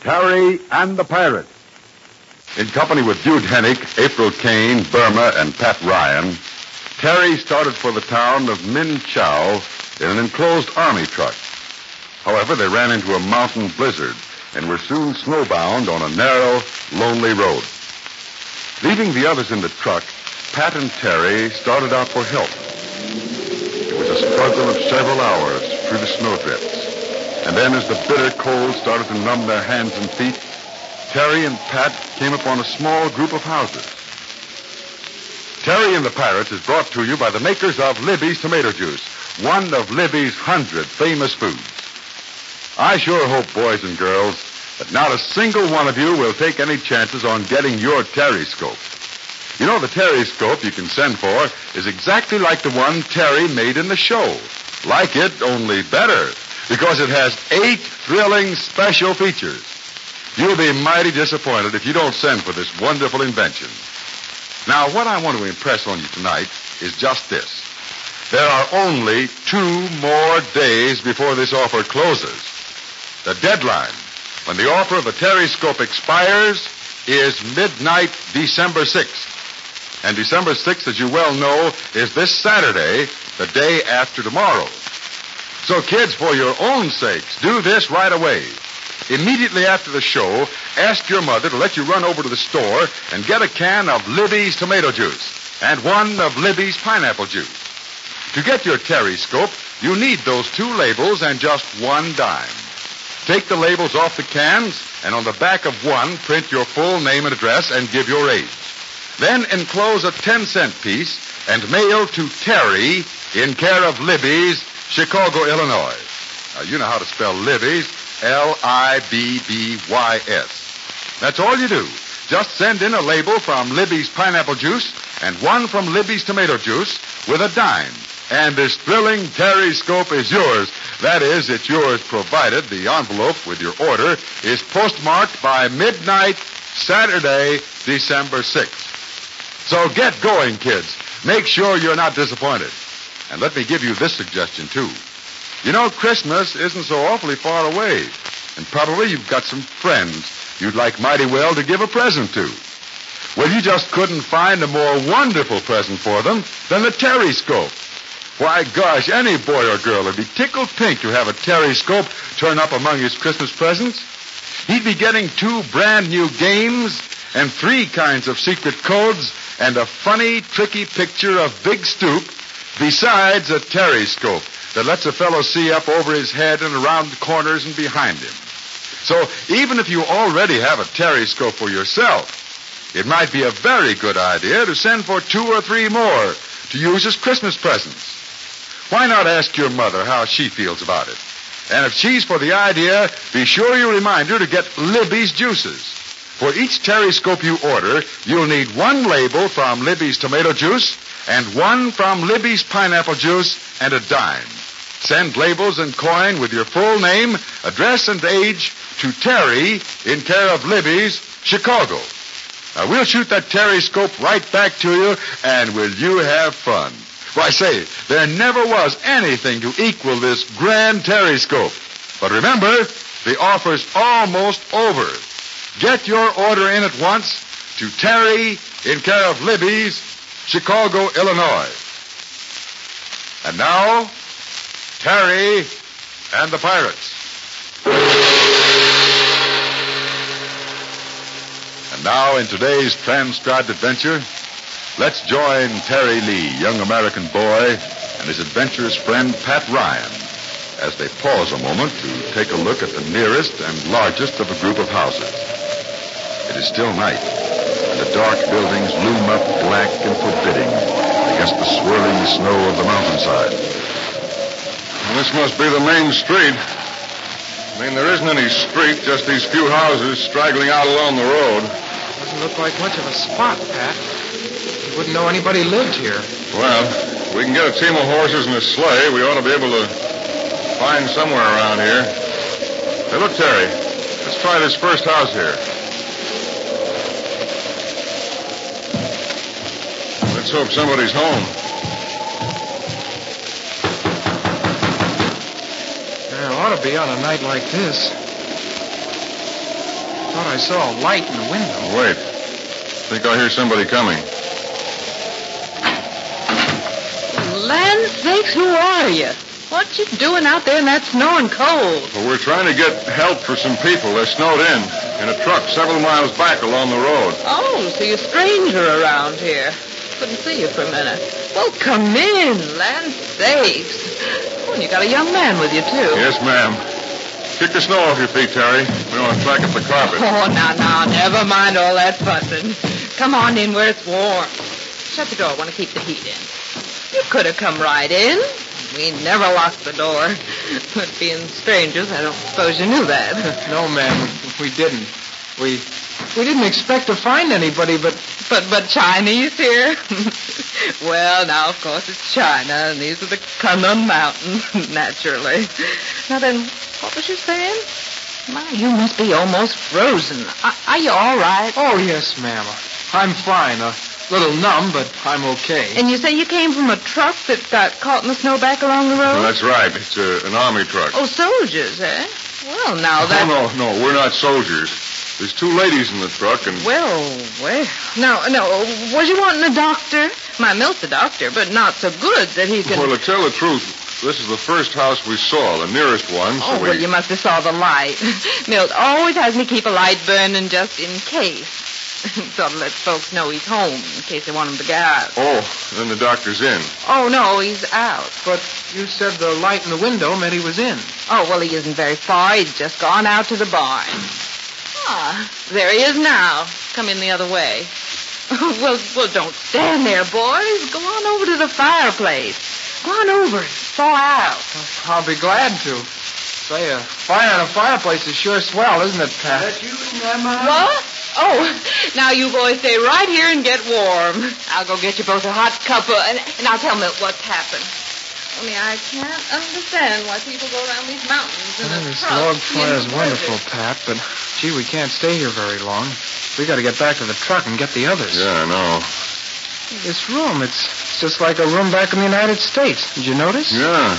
Terry and the Pirate. In company with Dude Hennick, April Kane, Burma, and Pat Ryan, Terry started for the town of Min Chow in an enclosed army truck. However, they ran into a mountain blizzard and were soon snowbound on a narrow, lonely road. Leaving the others in the truck, Pat and Terry started out for help. It was a struggle of several hours through the snowdrifts. And then as the bitter cold started to numb their hands and feet, Terry and Pat came upon a small group of houses. Terry and the Pirates is brought to you by the makers of Libby's Tomato Juice, one of Libby's hundred famous foods. I sure hope, boys and girls, that not a single one of you will take any chances on getting your Terryscope. You know, the Terryscope you can send for is exactly like the one Terry made in the show. Like it, only better, because it has eight thrilling special features. You'll be mighty disappointed if you don't send for this wonderful invention. Now, what I want to impress on you tonight is just this. There are only two more days before this offer closes. The deadline, when the offer of the Terryscope expires, is midnight December 6th. And December 6th, as you well know, is this Saturday, the day after tomorrow. So, kids, for your own sakes, do this right away. Immediately after the show, ask your mother to let you run over to the store and get a can of Libby's tomato juice and one of Libby's pineapple juice. To get your Terryscope, you need those two labels and just one dime. Take the labels off the cans, and on the back of one, print your full name and address and give your age. Then enclose a 10 cent piece and mail to Terry in care of Libby's, Chicago, Illinois. Now, you know how to spell Libby's. L-I-B-B-Y-S. That's all you do. Just send in a label from Libby's pineapple juice and one from Libby's tomato juice with a dime. And this thrilling Terryscope is yours. That is, it's yours provided the envelope with your order is postmarked by midnight Saturday, December 6th. So get going, kids. Make sure you're not disappointed. And let me give you this suggestion, too. You know, Christmas isn't so awfully far away. And probably you've got some friends you'd like mighty well to give a present to. Well, you just couldn't find a more wonderful present for them than the Terryscope. Why, gosh, any boy or girl would be tickled pink to have a Terryscope turn up among his Christmas presents. He'd be getting two brand new games and three kinds of secret codes and a funny, tricky picture of Big Stoop besides a Terryscope that lets a fellow see up over his head and around corners and behind him. So even if you already have a Terryscope for yourself, it might be a very good idea to send for two or three more to use as Christmas presents. Why not ask your mother how she feels about it? And if she's for the idea, be sure you remind her to get Libby's juices. For each Terryscope you order, you'll need one label from Libby's tomato juice and one from Libby's pineapple juice and a dime. Send labels and coin with your full name, address, and age to Terry in care of Libby's, Chicago. Now, we'll shoot that Terryscope right back to you, and will you have fun? Why, say, there never was anything to equal this grand Terryscope. But remember, the offer's almost over. Get your order in at once to Terry in care of Libby's, Chicago, Illinois. And now, Terry and the Pirates. And now, in today's transcribed adventure, let's join Terry Lee, young American boy, and his adventurous friend Pat Ryan as they pause a moment to take a look at the nearest and largest of a group of houses. It is still night the dark buildings loom up black and forbidding against the swirling snow of the mountainside. This must be the main street. I mean, there isn't any street, just these few houses straggling out along the road. Doesn't look like much of a spot, Pat. You wouldn't know anybody lived here. Well, if we can get a team of horses and a sleigh, we ought to be able to find somewhere around here. Hey, look, Terry. Let's try this first house here. Let's hope somebody's home. There ought to be on a night like this. Thought I saw a light in the window. Wait. Think I hear somebody coming. Land sakes, who are you? What you doing out there in that snow and cold? Well, we're trying to get help for some people. They're snowed in in a truck several miles back along the road. Oh, so you're a stranger around here. Couldn't see you for a minute. Well, come in, land sakes. Oh, and you got a young man with you, too. Yes, ma'am. Kick the snow off your feet, Terry. We want to track up the carpet. Oh, now, now, never mind all that fussing. Come on in where it's warm. Shut the door. I want to keep the heat in. You could have come right in. We never locked the door. But being strangers, I don't suppose you knew that. No, ma'am, we, we didn't. We we didn't expect to find anybody, but But but Chinese here? well, now of course it's China, and these are the Kunlun Mountains, naturally. Now then, what was you saying? My, you must be almost frozen. Are, are you all right? oh yes, ma'am. I'm fine. A little numb, but I'm okay. And you say you came from a truck that got caught in the snow back along the road? Well, that's right. It's uh, an army truck. Oh, soldiers, eh? Well, now that. Oh, no, no, we're not soldiers. There's two ladies in the truck, and Well, well. No, no. Was you wanting a doctor? My Milt's a doctor, but not so good that he can. well, to tell the truth, this is the first house we saw, the nearest one. So Oh, we... well, you must have saw the light. Milt always has me keep a light burning just in case. sort of lets folks know he's home in case they want him to get out. Oh, then the doctor's in. Oh, no, he's out. But you said the light in the window meant he was in. Oh, well, he isn't very far. He's just gone out to the barn. Ah, there he is now. Come in the other way. well, well, don't stand there, boys. Go on over to the fireplace. Go on over and thaw out. I'll be glad to. Say, a fire in a fireplace is sure swell, isn't it, Pat? What? Oh, now you boys stay right here and get warm. I'll go get you both a hot cuppa, and, and I'll tell Milt what's happened. Only I can't understand why people go around these mountains in Well, a this log in fire's wonderful. Pat, but gee, we can't stay here very long. We got to get back to the truck and get the others. Yeah, I know. This room, it's, it's just like a room back in the United States. Did you notice? Yeah.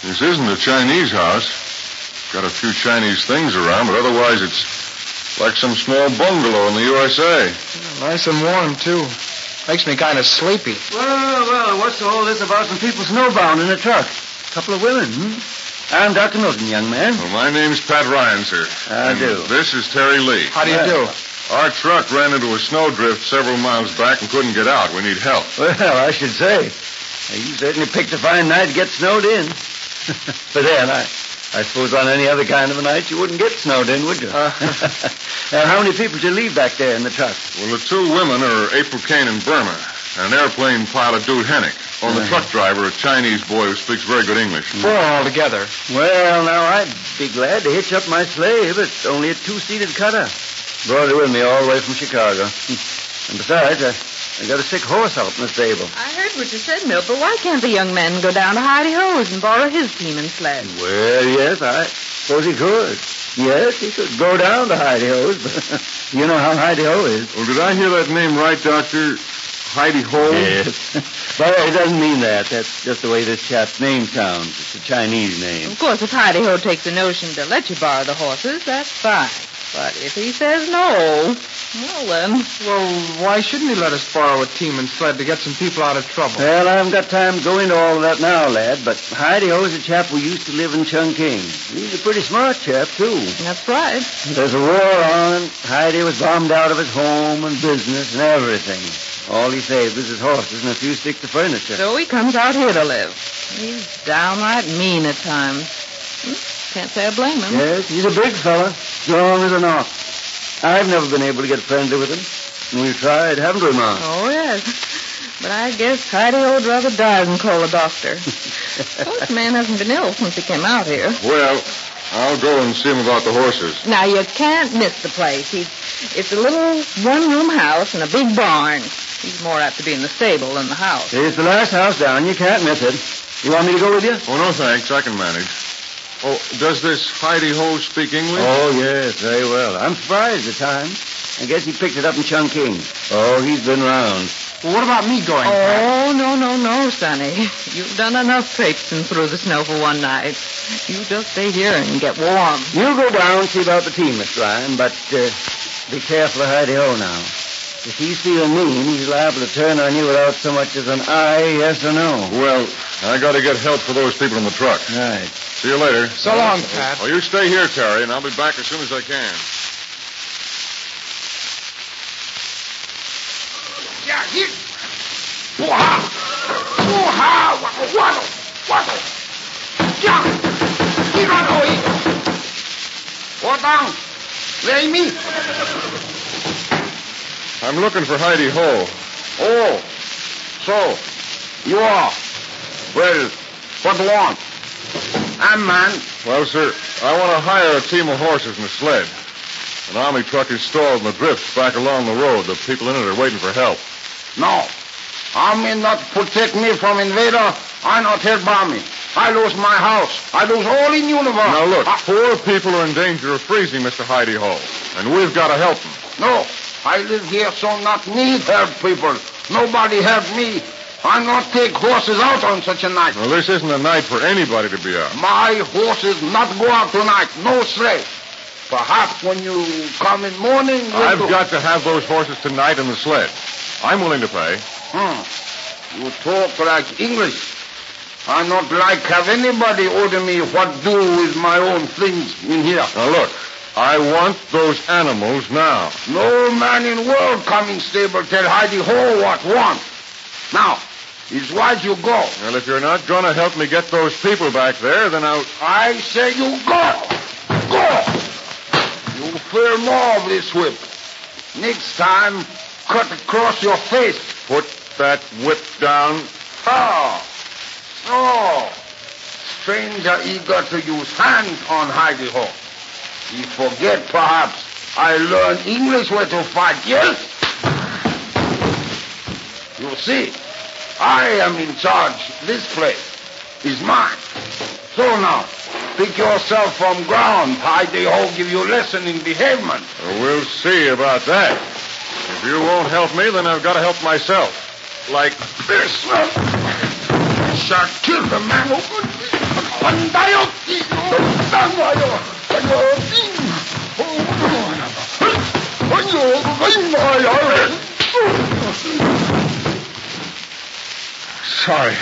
This isn't a Chinese house. Got a few Chinese things around, but otherwise it's like some small bungalow in the USA. Nice and warm, too. Makes me kind of sleepy. Well, well, what's all this about some people snowbound in a truck? A couple of women, hmm? I'm Dr. Milton, young man. Well, my name's Pat Ryan, sir. I And do. This is Terry Lee. How do you do? Our truck ran into a snowdrift several miles back and couldn't get out. We need help. Well, I should say. You certainly picked a fine night to get snowed in. but then, I, I suppose on any other kind of a night you wouldn't get snowed in, would you? Uh. now, how many people did you leave back there in the truck? Well, the two women are April Kane and Burma, an airplane pilot, Dude Hennick. Oh, the truck driver, a Chinese boy who speaks very good English. Hmm. Four altogether. Well, now, I'd be glad to hitch up my sleigh, but it's only a two-seated cutter. Brought it with me all the way from Chicago. And besides, I, I got a sick horse out in the stable. I heard what you said, Milt, but why can't the young man go down to Hi De Ho's and borrow his team and sled? Well, yes, I suppose he could. Yes, he could go down to Hi De Ho's, but you know how Hi De Ho is. Well, did I hear that name right, Doctor? Hi De Ho? Yes. but it doesn't mean that. That's just the way this chap's name sounds. It's a Chinese name. Of course, if Hi De Ho takes the notion to let you borrow the horses, that's fine. But if he says no, Well, then. Well, why shouldn't he let us borrow a team and sled to get some people out of trouble? Well, I haven't got time to go into all of that now, lad, but Hi De Ho's a chap who used to live in Chungking. He's a pretty smart chap, too. That's right. There's a war on. Hi De was bombed out of his home and business and everything. All he saved was his horses and a few sticks of furniture. So he comes out here to live. He's downright mean at times. Hmm, Can't say I blame him. Yes, he's a big fella, strong as an ox. I've never been able to get friendly with him. We've tried, haven't we, Ma? Oh, yes. But I guess Hi De would rather die than call a doctor. Post man hasn't been ill since he came out here. Well, I'll go and see him about the horses. Now, you can't miss the place. He's, it's a little one-room house and a big barn. He's more apt to be in the stable than the house. It's the last house down. You can't miss it. You want me to go with you? Oh, no, thanks. I can manage. Oh, does this Hi De Ho speak English? Oh, yes, very well. I'm surprised at times. I guess he picked it up in Chungking. Oh, he's been round. Well, what about me going? Oh, no, no, no, Sonny. You've done enough traipsing through the snow for one night. You just stay here and get warm. You go down and see about the team, Mr. Ryan, but uh, be careful of Hi De Ho now. If he's feeling mean, he's liable to turn on you without so much as an aye, yes or no. Well, I got to get help for those people in the truck. Right. See you later. So long, Pat. Well, you stay here, Terry, and I'll be back as soon as I can. Yeah, here. Wah! Wah! Waddle! Waddle! Yeah! Here I go, What down? Lay me. I'm looking for Hi De Ho. Oh, so you are. Well, what do you want? I'm man. Well, sir, I want to hire a team of horses and a sled. An army truck is stalled in the drifts back along the road. The people in it are waiting for help. No. Army not protect me from invader. I not help army. I lose my house. I lose all in universe. Now, look, I- four people are in danger of freezing, Mr. Hi De Ho, and we've got to help them. no, I live here so not need help people. Nobody help me. I not take horses out on such a night. Well, this isn't a night for anybody to be out. My horses not go out tonight. No sleigh. Perhaps when you come in morning. we'll I've go- got to have those horses tonight in the sled. I'm willing to pay. Hmm. You talk like English. I not like have anybody order me what do with my own things in here. Now, look, I want those animals now. No man in world coming stable tell Hi De Ho what want. Now, it's wise you go. Well, if you're not going to help me get those people back there, then I'll. I say you go. Go. You feel more of this whip. Next time, cut across your face. Put that whip down. Oh. Oh. Stranger eager to use hands on Hi De Ho. He forget, perhaps, I learned English way to fight, yes? You see, I am in charge. This place is mine. So now, pick yourself from ground. Hi De Ho give you lesson in behavior. We'll see about that. If you won't help me, then I've got to help myself. Like this. Shall kill the man who... Sorry.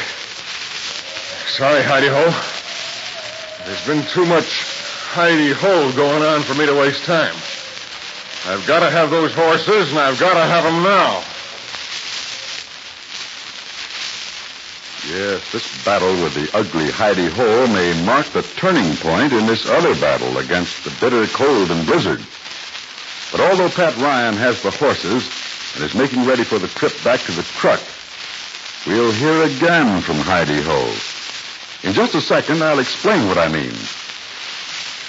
Sorry, Hi De Ho. There's been too much Hi De Ho going on for me to waste time. I've got to have those horses, and I've got to have them now. Yes, this battle with the ugly Hi De Ho may mark the turning point in this other battle against the bitter cold and blizzard. But although Pat Ryan has the horses and is making ready for the trip back to the truck, we'll hear again from Hi De Ho. In just a second, I'll explain what I mean.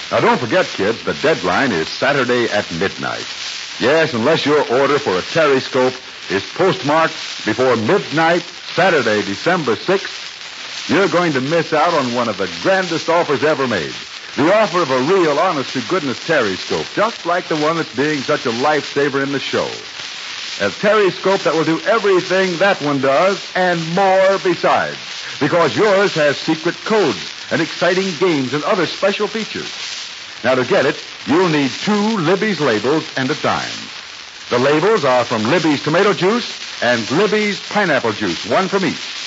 Now, don't forget, kids, the deadline is Saturday at midnight. Yes, unless your order for a Terryscope is postmarked before midnight, Saturday, December 6th, you're going to miss out on one of the grandest offers ever made. The offer of a real, honest to goodness Terryscope, just like the one that's being such a lifesaver in the show. A Terryscope that will do everything that one does and more besides. Because yours has secret codes and exciting games and other special features. Now, to get it, you'll need two Libby's labels and a dime. The labels are from Libby's tomato juice and Libby's pineapple juice, one from each.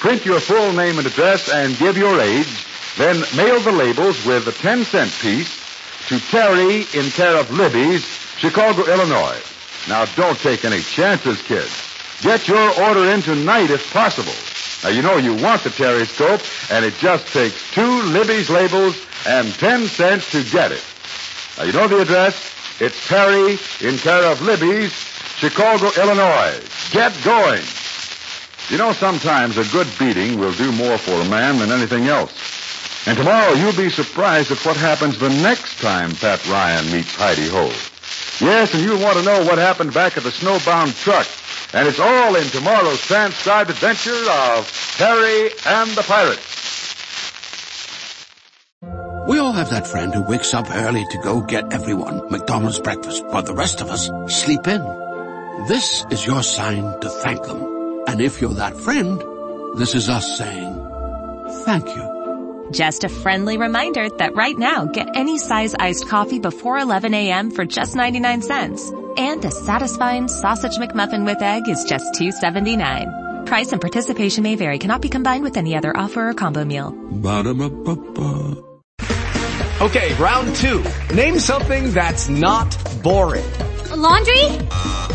Print your full name and address and give your age, then mail the labels with a 10 cent piece to Terry in care of Libby's, Chicago, Illinois. Now don't take any chances, kids. Get your order in tonight if possible. Now you know you want the Terry scope, and it just takes two Libby's labels and 10 cents to get it. Now you know the address? It's Terry in care of Libby's, Chicago, Illinois. Get going. You know, sometimes a good beating will do more for a man than anything else. And tomorrow you'll be surprised at what happens the next time Pat Ryan meets Hi De Ho. Yes, and you'll want to know what happened back at the snowbound truck. And it's all in tomorrow's transcribed adventure of Terry and the Pirates. We all have that friend who wakes up early to go get everyone McDonald's breakfast, while the rest of us sleep in. This is your sign to thank them. And if you're that friend, this is us saying thank you. Just a friendly reminder that right now, get any size iced coffee before 11 a.m. for just 99 cents. And a satisfying sausage McMuffin with egg is just $2.79. Price and participation may vary. Cannot be combined with any other offer or combo meal. Ba-da-ba-ba-ba. Okay, round two. Name something that's not boring. A laundry?